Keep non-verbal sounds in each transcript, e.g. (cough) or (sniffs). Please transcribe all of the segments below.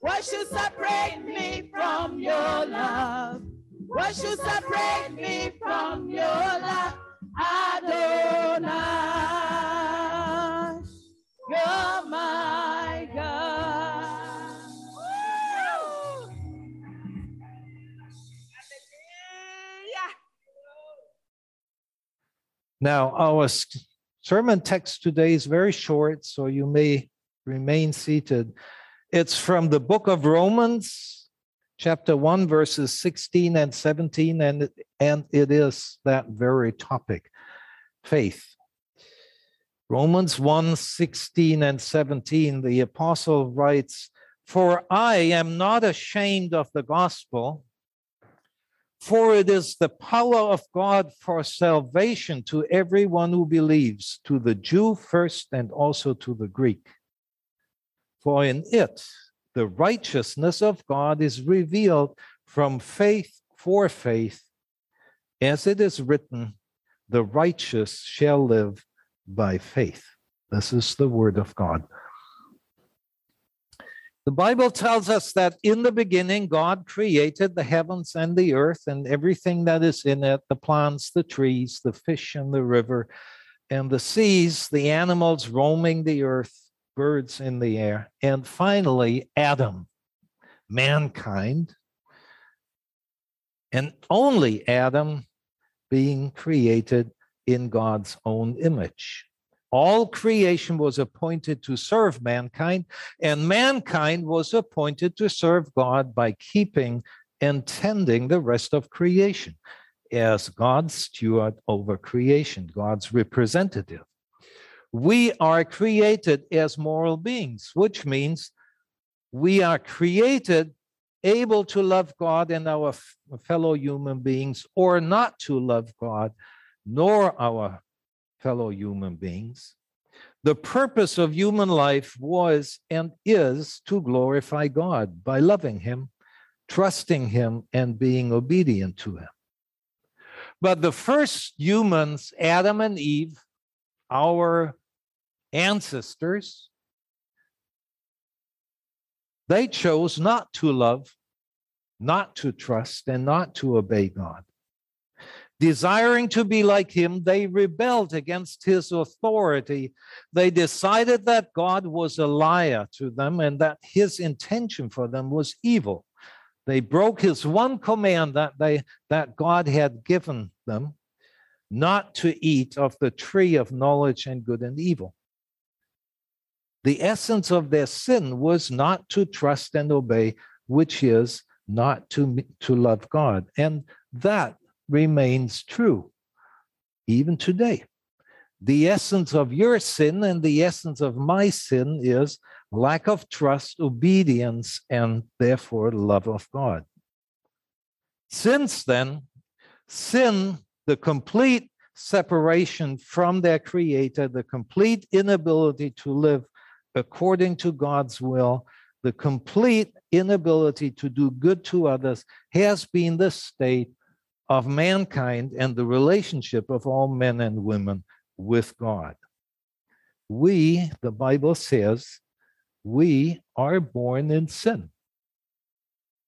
What should separate me from your love? What should separate me from your love? Adonai, you're my God. Now, our sermon text today is very short, so you may remain seated. It's from the book of Romans, chapter 1, verses 16 and 17, and, and it is that very topic faith. Romans 1 16 and 17, the apostle writes, For I am not ashamed of the gospel. For it is the power of God for salvation to everyone who believes, to the Jew first and also to the Greek. For in it the righteousness of God is revealed from faith for faith, as it is written, the righteous shall live by faith. This is the word of God. The Bible tells us that in the beginning, God created the heavens and the earth and everything that is in it the plants, the trees, the fish and the river, and the seas, the animals roaming the earth, birds in the air, and finally, Adam, mankind, and only Adam being created in God's own image. All creation was appointed to serve mankind, and mankind was appointed to serve God by keeping and tending the rest of creation as God's steward over creation, God's representative. We are created as moral beings, which means we are created able to love God and our fellow human beings, or not to love God nor our fellow human beings. The purpose of human life was and is to glorify God by loving Him, trusting Him, and being obedient to Him. But the first humans, Adam and Eve, our ancestors, they chose not to love, not to trust, and not to obey God. Desiring to be like him, they rebelled against his authority. They decided that God was a liar to them and that his intention for them was evil. They broke his one command that they that God had given them, not to eat of the tree of knowledge and good and evil. The essence of their sin was not to trust and obey, which is not to, to love God. And that remains true even today. The essence of your sin and the essence of my sin is lack of trust, obedience, and therefore love of God. Since then, sin, the complete separation from their creator, the complete inability to live according to God's will, the complete inability to do good to others has been the state of mankind and the relationship of all men and women with God. We, the Bible says, we are born in sin.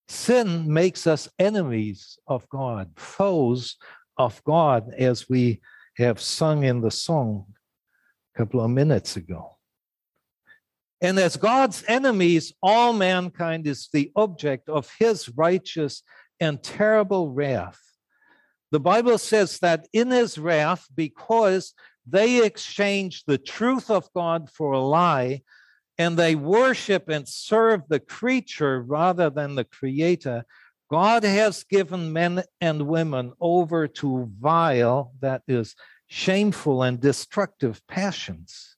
Sin makes us enemies of God, foes of God, as we have sung in the song a couple of minutes ago. And as God's enemies, all mankind is the object of his righteous and terrible wrath. The Bible says that in his wrath, because they exchanged the truth of God for a lie, and they worship and serve the creature rather than the creator, God has given men and women over to vile, that is, shameful and destructive passions.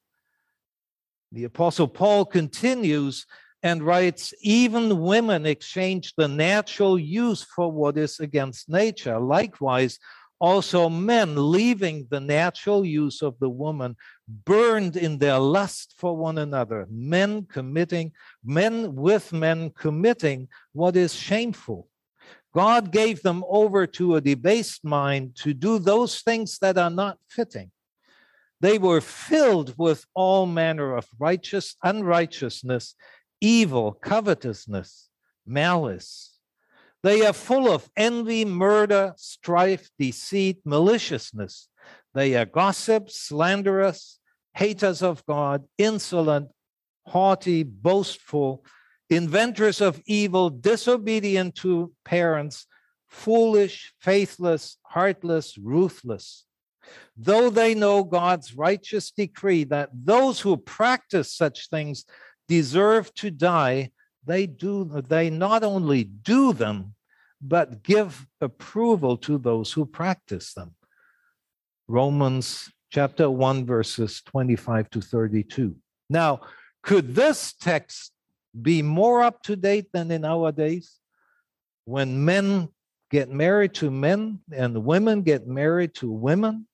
The Apostle Paul continues and writes even women exchange the natural use for what is against nature. Likewise, also men leaving the natural use of the woman burned in their lust for one another. Men committing men with men committing what is shameful. God gave them over to a debased mind to do those things that are not fitting they were filled with all manner of righteous unrighteousness evil, covetousness, malice. They are full of envy, murder, strife, deceit, maliciousness. They are gossips, slanderous, haters of God, insolent, haughty, boastful, inventors of evil, disobedient to parents, foolish, faithless, heartless, ruthless. Though they know God's righteous decree that those who practice such things deserve to die, they do they not only do them, but give approval to those who practice them. Romans chapter 1, verses 25 to 32. Now, could this text be more up to date than in our days? When men get married to men and women get married to women,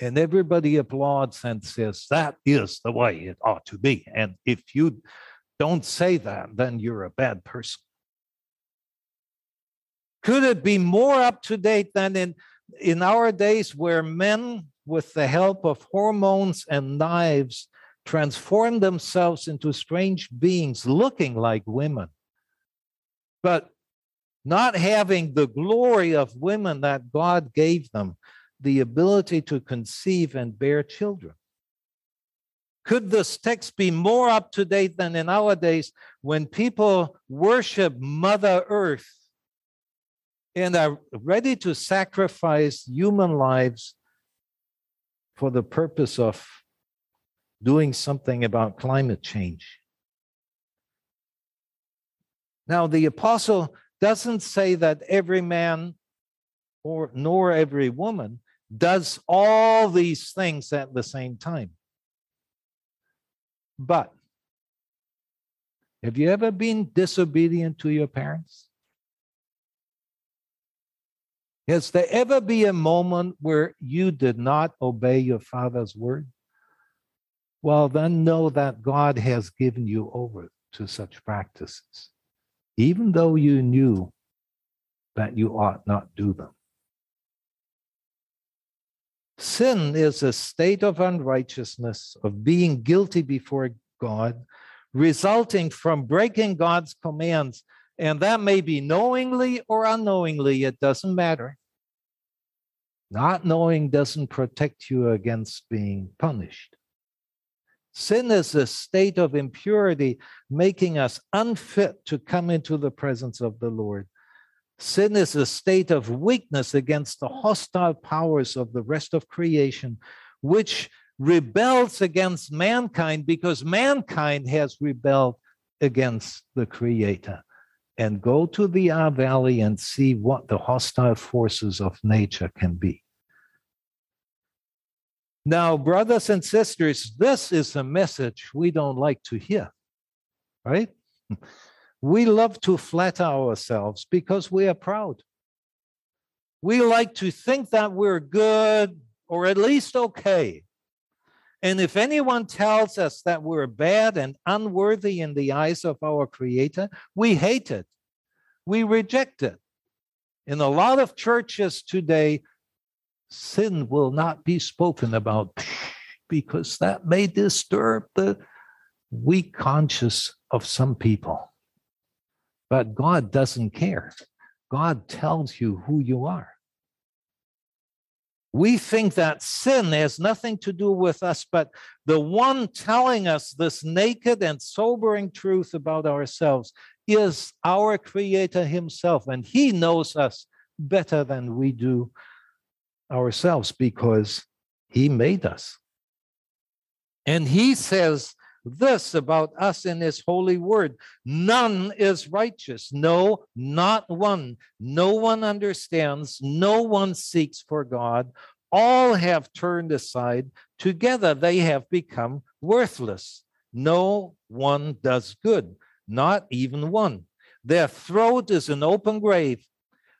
and everybody applauds and says, That is the way it ought to be. And if you don't say that, then you're a bad person. Could it be more up to date than in, in our days where men, with the help of hormones and knives, transform themselves into strange beings looking like women, but not having the glory of women that God gave them, the ability to conceive and bear children? Could this text be more up to date than in our days when people worship Mother Earth and are ready to sacrifice human lives for the purpose of doing something about climate change. Now, the apostle doesn't say that every man or nor every woman does all these things at the same time. But have you ever been disobedient to your parents? Has there ever be a moment where you did not obey your father's word? Well, then know that God has given you over to such practices, even though you knew that you ought not do them. Sin is a state of unrighteousness, of being guilty before God, resulting from breaking God's commands and that may be knowingly or unknowingly, it doesn't matter. Not knowing doesn't protect you against being punished. Sin is a state of impurity, making us unfit to come into the presence of the Lord. Sin is a state of weakness against the hostile powers of the rest of creation, which rebels against mankind because mankind has rebelled against the Creator and go to the Ah Valley and see what the hostile forces of nature can be. Now, brothers and sisters, this is a message we don't like to hear, right? (laughs) We love to flatter ourselves because we are proud. We like to think that we're good or at least okay. And if anyone tells us that we're bad and unworthy in the eyes of our Creator, we hate it. We reject it. In a lot of churches today, sin will not be spoken about (sniffs) because that may disturb the weak conscience of some people. But God doesn't care. God tells you who you are. We think that sin has nothing to do with us, but the one telling us this naked and sobering truth about ourselves is our Creator Himself, and He knows us better than we do ourselves because He made us. And He says this about us in His holy word none is righteous, no, not one. No one understands, no one seeks for God. All have turned aside. Together they have become worthless. No one does good, not even one. Their throat is an open grave.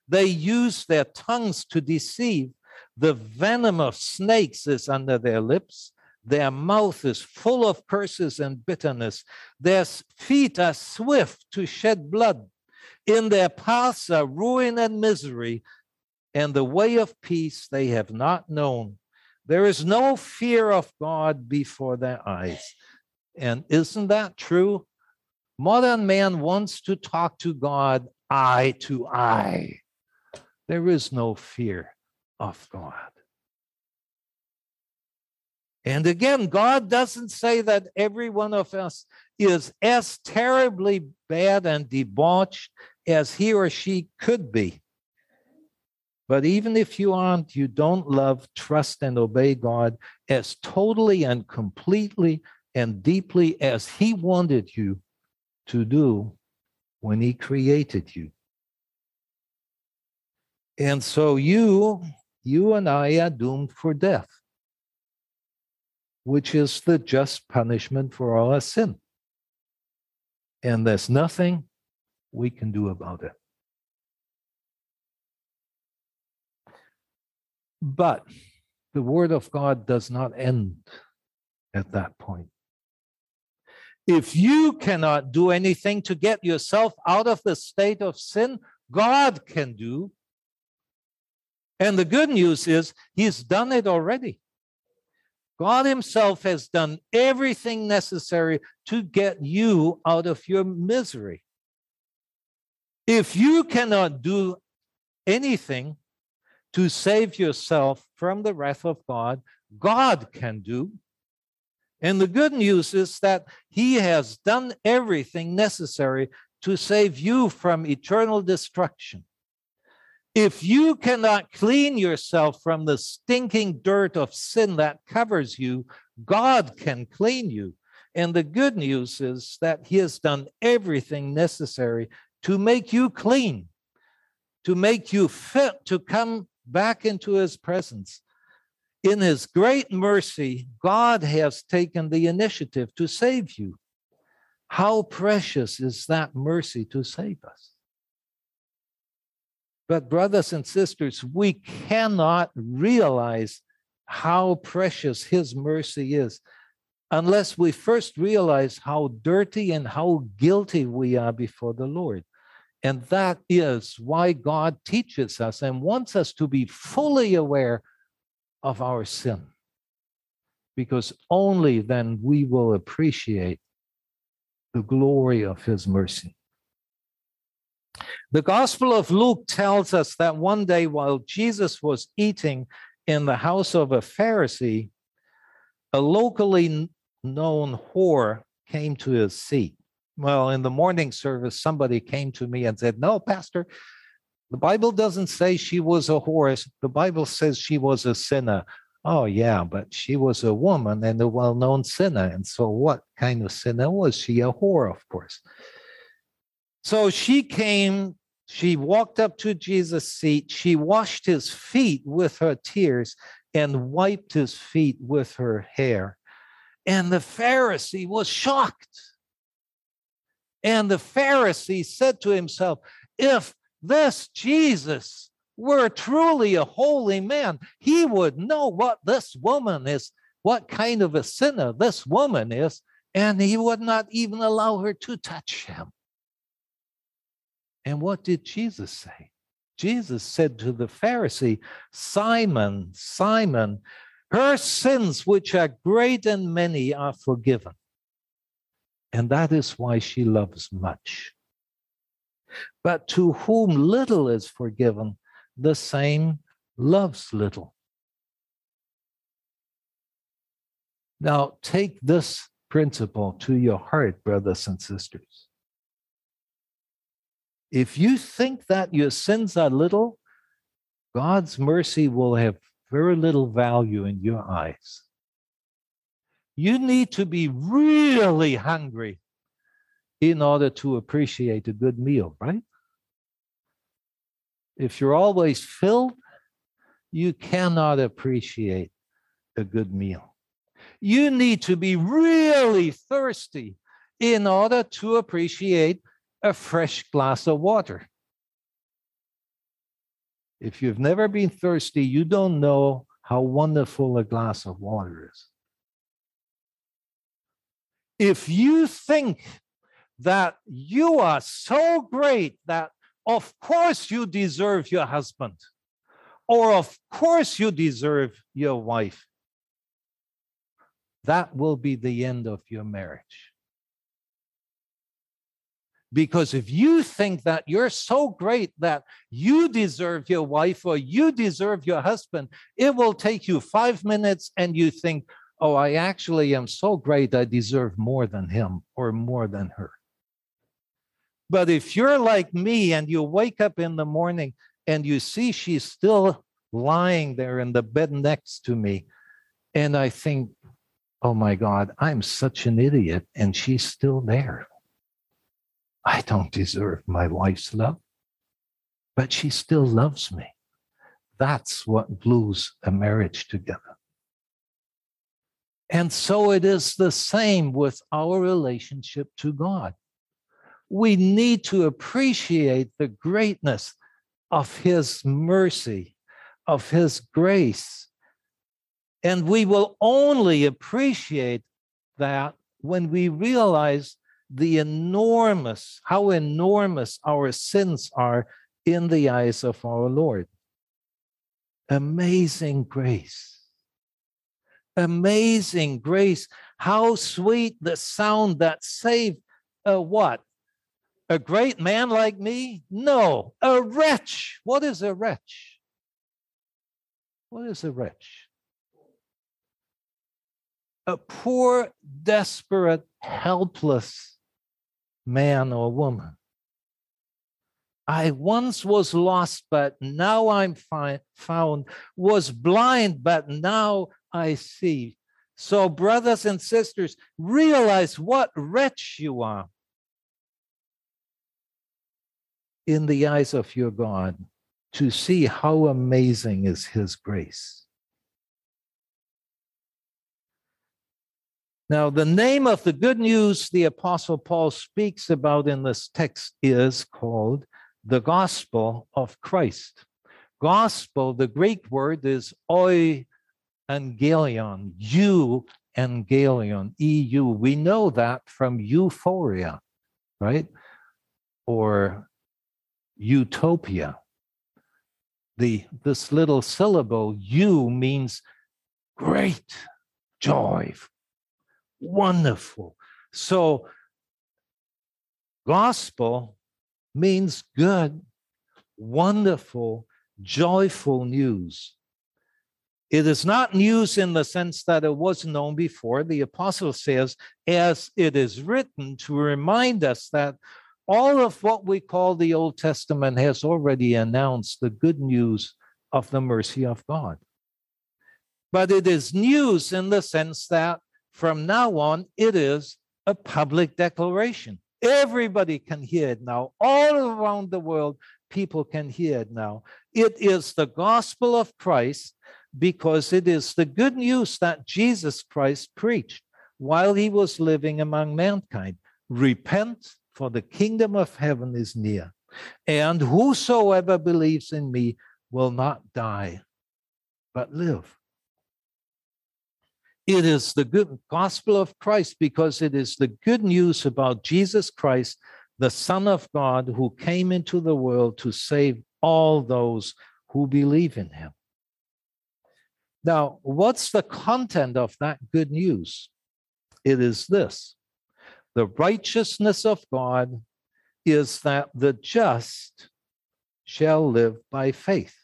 They use their tongues to deceive. The venom of snakes is under their lips. Their mouth is full of curses and bitterness. Their feet are swift to shed blood. In their paths are ruin and misery, and the way of peace they have not known. There is no fear of God before their eyes. And isn't that true? Modern man wants to talk to God eye to eye. There is no fear of God. And again, God doesn't say that every one of us is as terribly bad and debauched as he or she could be. But even if you aren't, you don't love, trust, and obey God as totally and completely and deeply as He wanted you to do when He created you. And so you, you and I are doomed for death, which is the just punishment for our sin. And there's nothing we can do about it. But the word of God does not end at that point. If you cannot do anything to get yourself out of the state of sin, God can do. And the good news is, He's done it already. God Himself has done everything necessary to get you out of your misery. If you cannot do anything, to save yourself from the wrath of God, God can do. And the good news is that He has done everything necessary to save you from eternal destruction. If you cannot clean yourself from the stinking dirt of sin that covers you, God can clean you. And the good news is that He has done everything necessary to make you clean, to make you fit to come back into his presence. In his great mercy, God has taken the initiative to save you. How precious is that mercy to save us? But, brothers and sisters, we cannot realize how precious His mercy is unless we first realize how dirty and how guilty we are before the Lord. And that is why God teaches us and wants us to be fully aware of our sin. Because only then we will appreciate the glory of his mercy. The Gospel of Luke tells us that one day while Jesus was eating in the house of a Pharisee, a locally known whore came to his seat. Well, in the morning service, somebody came to me and said, No, Pastor, the Bible doesn't say she was a whore. The Bible says she was a sinner. Oh, yeah, but she was a woman and a well known sinner. And so, what kind of sinner was she? A whore, of course. So she came, she walked up to Jesus' seat, she washed his feet with her tears and wiped his feet with her hair. And the Pharisee was shocked. And the Pharisee said to himself, If this Jesus were truly a holy man, he would know what this woman is, what kind of a sinner this woman is, and he would not even allow her to touch him. And what did Jesus say? Jesus said to the Pharisee, Simon, Simon, her sins, which are great and many, are forgiven. And that is why she loves much. But to whom little is forgiven, the same loves little. Now, take this principle to your heart, brothers and sisters. If you think that your sins are little, God's mercy will have very little value in your eyes. You need to be really hungry in order to appreciate a good meal, right? If you're always filled, you cannot appreciate a good meal. You need to be really thirsty in order to appreciate a fresh glass of water. If you've never been thirsty, you don't know how wonderful a glass of water is if you think that you are so great that of course you deserve your husband, or of course you deserve your wife, that will be the end of your marriage. Because if you think that you're so great that you deserve your wife or you deserve your husband, it will take you five minutes and you think, oh, I actually am so great, I deserve more than him or more than her. But if you're like me and you wake up in the morning and you see she's still lying there in the bed next to me, and I think, oh my God, I'm such an idiot, and she's still there. I don't deserve my wife's love, but she still loves me. That's what glues a marriage together. And so it is the same with our relationship to God. We need to appreciate the greatness of His mercy, of His grace. And we will only appreciate that when we realize the enormous, how enormous our sins are in the eyes of our Lord. Amazing grace. Amazing grace. How sweet the sound that saved a what? A great man like me? No, a wretch. What is a wretch? What is a wretch? A poor, desperate, helpless man or woman. I once was lost, but now I'm fi- found, was blind, but now I see. So, brothers and sisters, realize what wretch you are in the eyes of your God to see how amazing is His grace. Now, the name of the good news the Apostle Paul speaks about in this text is called the gospel of Christ. Gospel, the Greek word is oi angelion, you angelion, EU. We know that from euphoria, right? Or utopia. The, this little syllable, you, means great joy, wonderful. So, gospel means good, wonderful, joyful news. It is not news in the sense that it was known before. The apostle says, as it is written, to remind us that all of what we call the Old Testament has already announced the good news of the mercy of God. But it is news in the sense that from now on, it is a public declaration. Everybody can hear it now. All around the world, people can hear it now. It is the gospel of Christ because it is the good news that Jesus Christ preached while he was living among mankind. Repent, for the kingdom of heaven is near. And whosoever believes in me will not die, but live. It is the good gospel of Christ because it is the good news about Jesus Christ, the Son of God, who came into the world to save all those who believe in him. Now, what's the content of that good news? It is this the righteousness of God is that the just shall live by faith.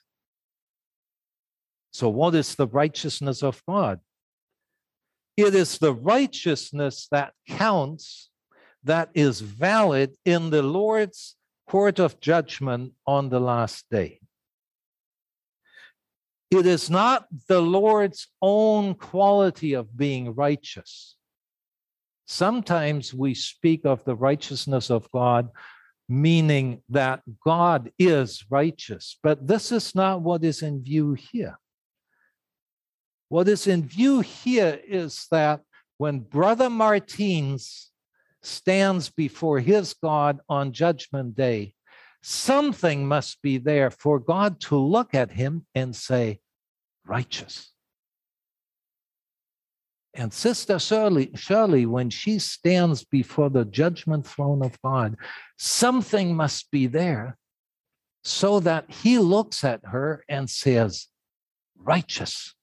So, what is the righteousness of God? It is the righteousness that counts, that is valid in the Lord's court of judgment on the last day. It is not the Lord's own quality of being righteous. Sometimes we speak of the righteousness of God, meaning that God is righteous, but this is not what is in view here. What is in view here is that when Brother Martins stands before his God on Judgment Day, something must be there for God to look at him and say, righteous. And Sister Shirley, Shirley, when she stands before the judgment throne of God, something must be there so that he looks at her and says, righteous.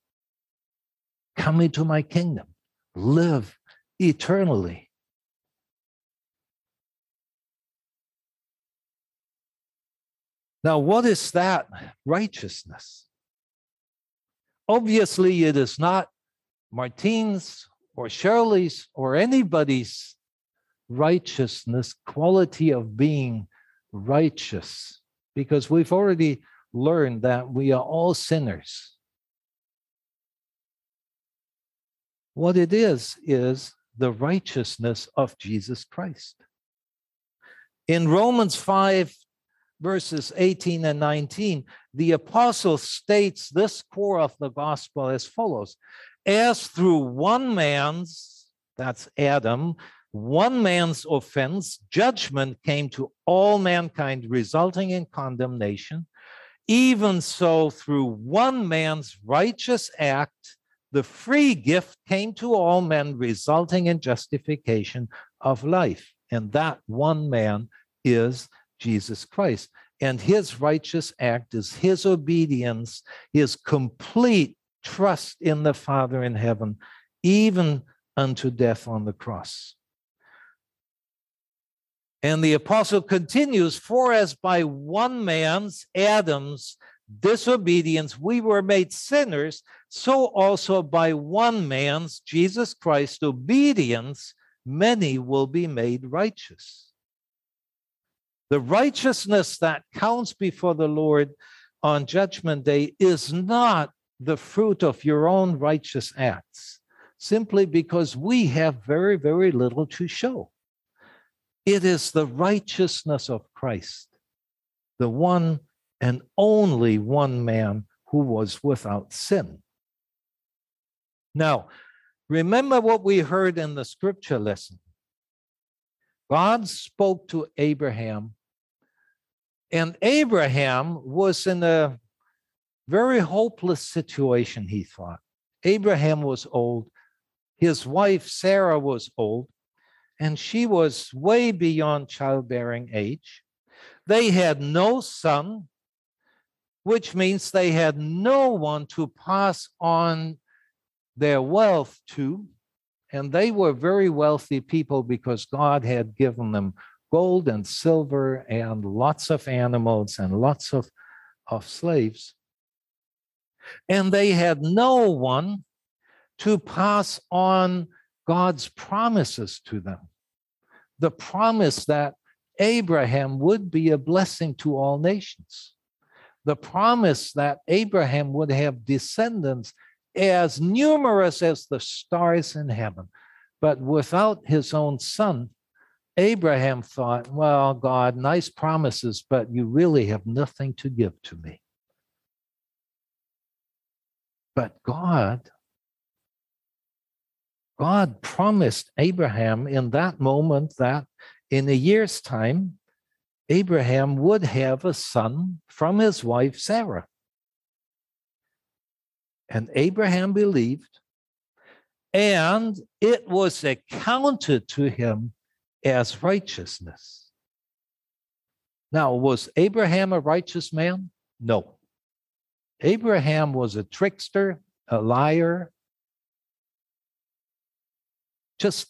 Come into my kingdom, live eternally. Now, what is that righteousness? Obviously, it is not Martine's or Shirley's or anybody's righteousness, quality of being righteous, because we've already learned that we are all sinners. What it is, is the righteousness of Jesus Christ. In Romans 5, verses 18 and 19, the apostle states this core of the gospel as follows As through one man's, that's Adam, one man's offense, judgment came to all mankind, resulting in condemnation. Even so, through one man's righteous act, the free gift came to all men, resulting in justification of life. And that one man is Jesus Christ. And his righteous act is his obedience, his complete trust in the Father in heaven, even unto death on the cross. And the apostle continues, for as by one man's, Adam's, disobedience we were made sinners, so also by one man's, Jesus Christ, obedience, many will be made righteous. The righteousness that counts before the Lord on Judgment Day is not the fruit of your own righteous acts, simply because we have very, very little to show. It is the righteousness of Christ, the one and only one man who was without sin. Now, remember what we heard in the scripture lesson. God spoke to Abraham and Abraham was in a very hopeless situation, he thought. Abraham was old. His wife, Sarah, was old, and she was way beyond childbearing age. They had no son, which means they had no one to pass on their wealth to. And they were very wealthy people because God had given them gold and silver and lots of animals and lots of, of slaves. And they had no one to pass on God's promises to them. The promise that Abraham would be a blessing to all nations. The promise that Abraham would have descendants as numerous as the stars in heaven. But without his own son, Abraham thought, well, God, nice promises, but you really have nothing to give to me. But God, God promised Abraham in that moment that in a year's time, Abraham would have a son from his wife Sarah. And Abraham believed, and it was accounted to him as righteousness. Now, was Abraham a righteous man? No. Abraham was a trickster, a liar, just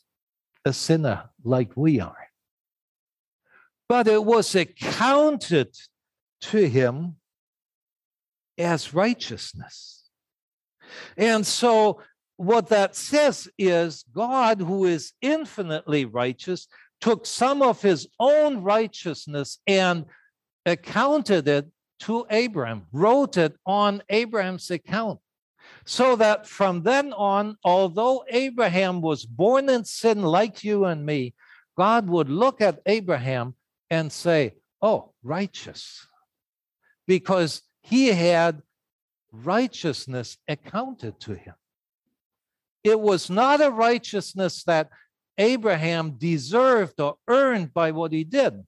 a sinner like we are. But it was accounted to him as righteousness. And so what that says is God, who is infinitely righteous, took some of his own righteousness and accounted it to Abraham, wrote it on Abraham's account. So that from then on, although Abraham was born in sin like you and me, God would look at Abraham and say, Oh, righteous. Because he had righteousness accounted to him. It was not a righteousness that Abraham deserved or earned by what he did.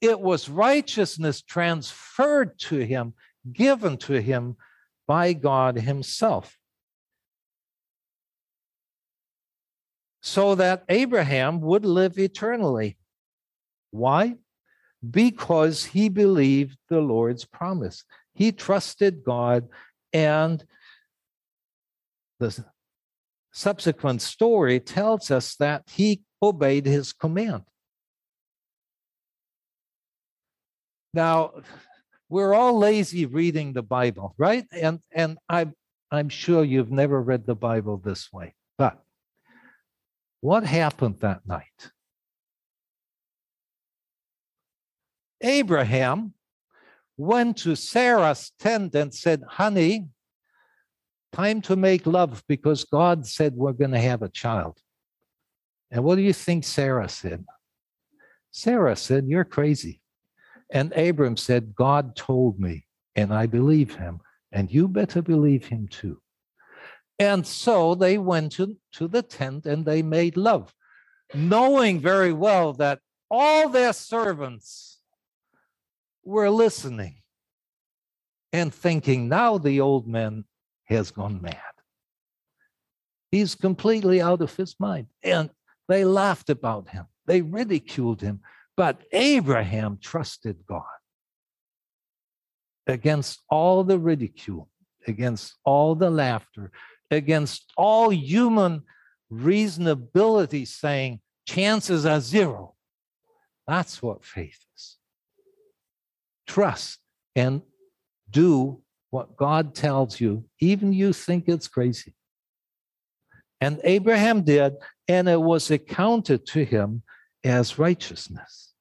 It was righteousness transferred to him, given to him by God Himself. So that Abraham would live eternally. Why? Because he believed the Lord's promise. He trusted God, and the subsequent story tells us that he obeyed his command. Now, we're all lazy reading the Bible, right? And and I I'm sure you've never read the Bible this way. But what happened that night? Abraham went to Sarah's tent and said, Honey, time to make love because God said we're going to have a child. And what do you think Sarah said? Sarah said, You're crazy. And Abram said, God told me, and I believe him, and you better believe him too. And so they went to, to the tent and they made love, knowing very well that all their servants were listening and thinking, now the old man has gone mad. He's completely out of his mind. And they laughed about him, they ridiculed him. But Abraham trusted God against all the ridicule, against all the laughter, against all human reasonability saying chances are zero. That's what faith. Trust and do what God tells you, even you think it's crazy. And Abraham did, and it was accounted to him as righteousness.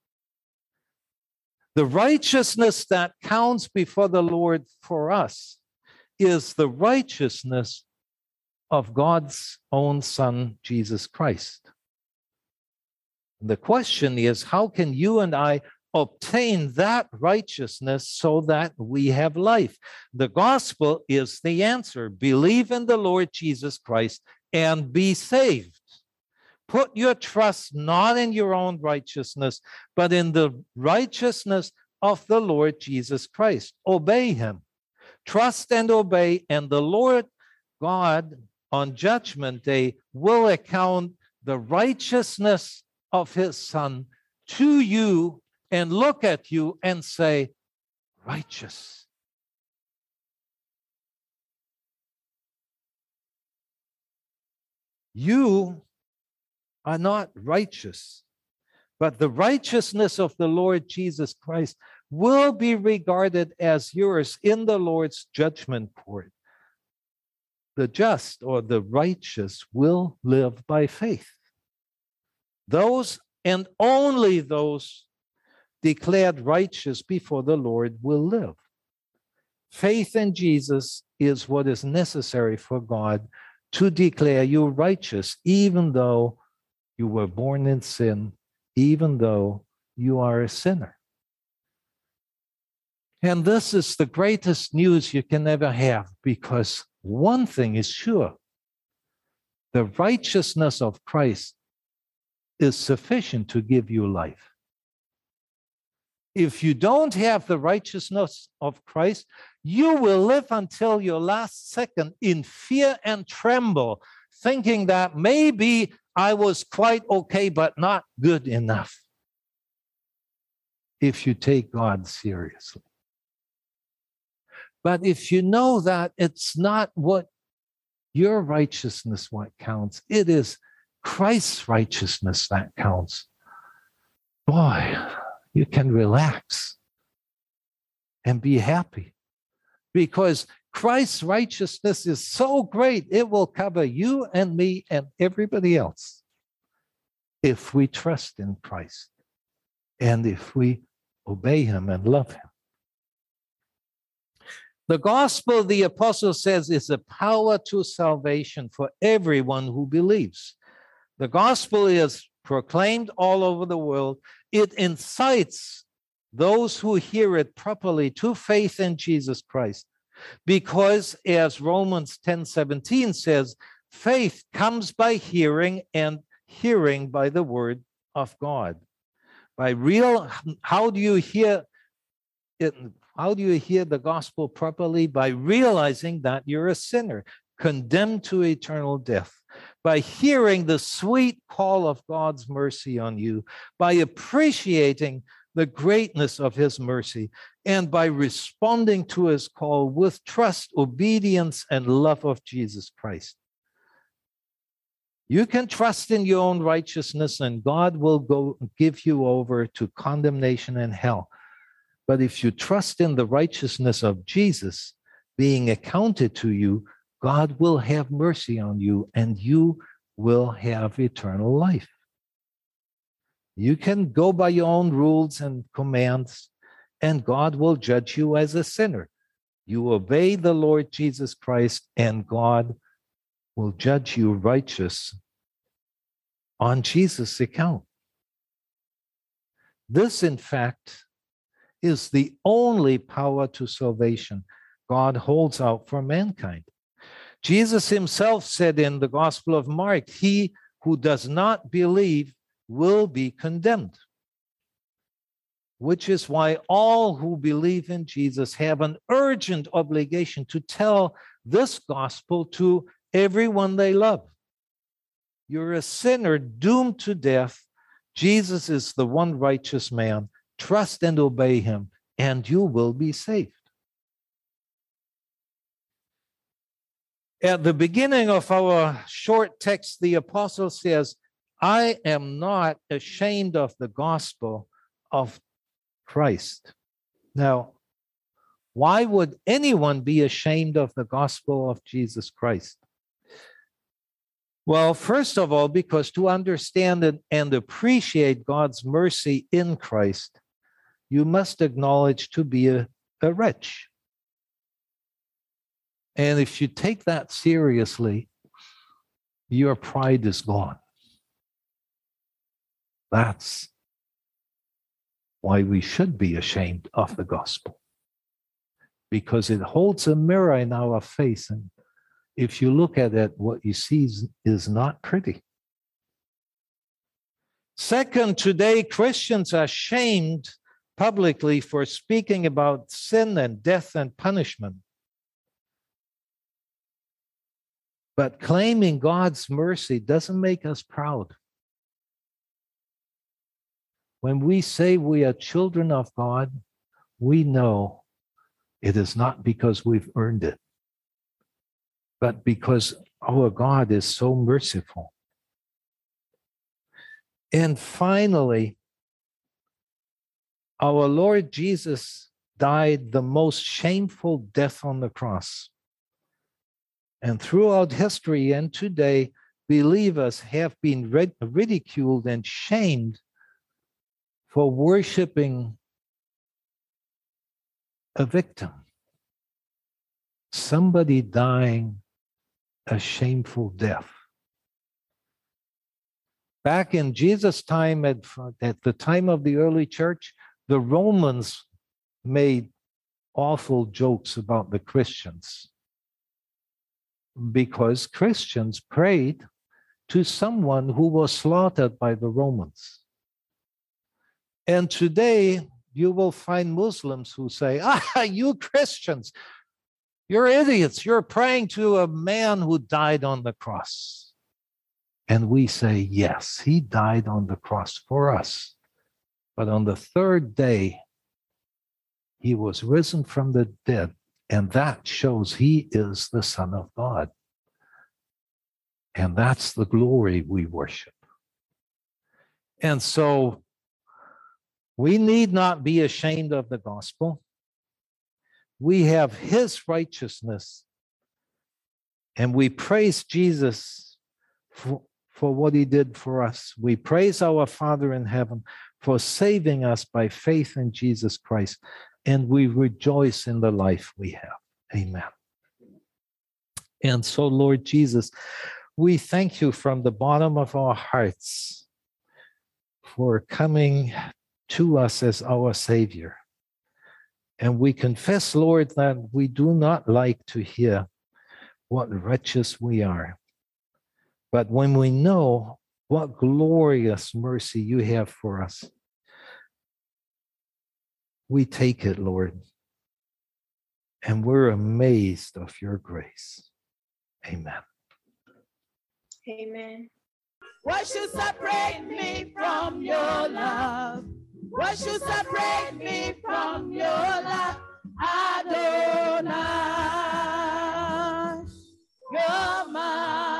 The righteousness that counts before the Lord for us is the righteousness of God's own Son, Jesus Christ. The question is how can you and I obtain that righteousness so that we have life? The gospel is the answer. Believe in the Lord Jesus Christ and be saved. Put your trust not in your own righteousness, but in the righteousness of the Lord Jesus Christ. Obey him. Trust and obey, and the Lord God on Judgment Day will account the righteousness of his Son to you and look at you and say, righteous. You are not righteous, but the righteousness of the Lord Jesus Christ will be regarded as yours in the Lord's judgment court the just or the righteous will live by faith. Those and only those declared righteous before the Lord will live. Faith in Jesus is what is necessary for God to declare you righteous, even though you were born in sin, even though you are a sinner. And this is the greatest news you can ever have because one thing is sure the righteousness of Christ is sufficient to give you life. If you don't have the righteousness of Christ, you will live until your last second in fear and tremble, thinking that maybe I was quite okay, but not good enough. If you take God seriously. But if you know that it's not what your righteousness what counts, it is Christ's righteousness that counts. Boy, you can relax and be happy because Christ's righteousness is so great, it will cover you and me and everybody else if we trust in Christ and if we obey Him and love Him. The gospel, the apostle says, is a power to salvation for everyone who believes. The gospel is proclaimed all over the world. It incites those who hear it properly to faith in Jesus Christ. Because as Romans 10 17 says, faith comes by hearing, and hearing by the word of God. By real, how do you hear it? How do you hear the gospel properly? By realizing that you're a sinner, condemned to eternal death. By hearing the sweet call of God's mercy on you, by appreciating the greatness of his mercy, and by responding to his call with trust, obedience, and love of Jesus Christ. You can trust in your own righteousness, and God will go give you over to condemnation and hell. But if you trust in the righteousness of Jesus being accounted to you, God will have mercy on you and you will have eternal life. You can go by your own rules and commands, and God will judge you as a sinner. You obey the Lord Jesus Christ, and God will judge you righteous on Jesus' account. This, in fact, is the only power to salvation God holds out for mankind. Jesus himself said in the Gospel of Mark, He who does not believe will be condemned. Which is why all who believe in Jesus have an urgent obligation to tell this gospel to everyone they love. You're a sinner doomed to death. Jesus is the one righteous man. Trust and obey him, and you will be saved. At the beginning of our short text, the apostle says, I am not ashamed of the gospel of Christ. Now, why would anyone be ashamed of the gospel of Jesus Christ? Well, first of all, because to understand and appreciate God's mercy in Christ, you must acknowledge to be a, a wretch. And if you take that seriously, your pride is gone. That's why we should be ashamed of the gospel, because it holds a mirror in our face. And if you look at it, what you see is, not pretty. Second, today Christians are shamed publicly for speaking about sin and death and punishment. But claiming God's mercy doesn't make us proud. When we say we are children of God, we know it is not because we've earned it, but because our God is so merciful. And finally, our Lord Jesus died the most shameful death on the cross. And throughout history and today, believers have been ridiculed and shamed for worshiping a victim, somebody dying a shameful death. Back in Jesus' time, at, at the time of the early church, the Romans made awful jokes about the Christians because Christians prayed to someone who was slaughtered by the Romans. And today, you will find Muslims who say, (laughs) Ah, you Christians, you're idiots. You're praying to a man who died on the cross. And we say, Yes, he died on the cross for us. But on the third day, he was risen from the dead. And that shows he is the Son of God. And that's the glory we worship. And so we need not be ashamed of the gospel. We have his righteousness, and we praise Jesus for, for what he did for us. We praise our Father in heaven for saving us by faith in Jesus Christ, and we rejoice in the life we have. Amen. And so, Lord Jesus, we thank you from the bottom of our hearts for coming to us as our Savior. And we confess, Lord, that we do not like to hear what wretches we are. But when we know what glorious mercy you have for us, we take it, Lord, and we're amazed of your grace. Amen. Amen. What should separate me from your love? What should separate me from your love? I don't you're mine.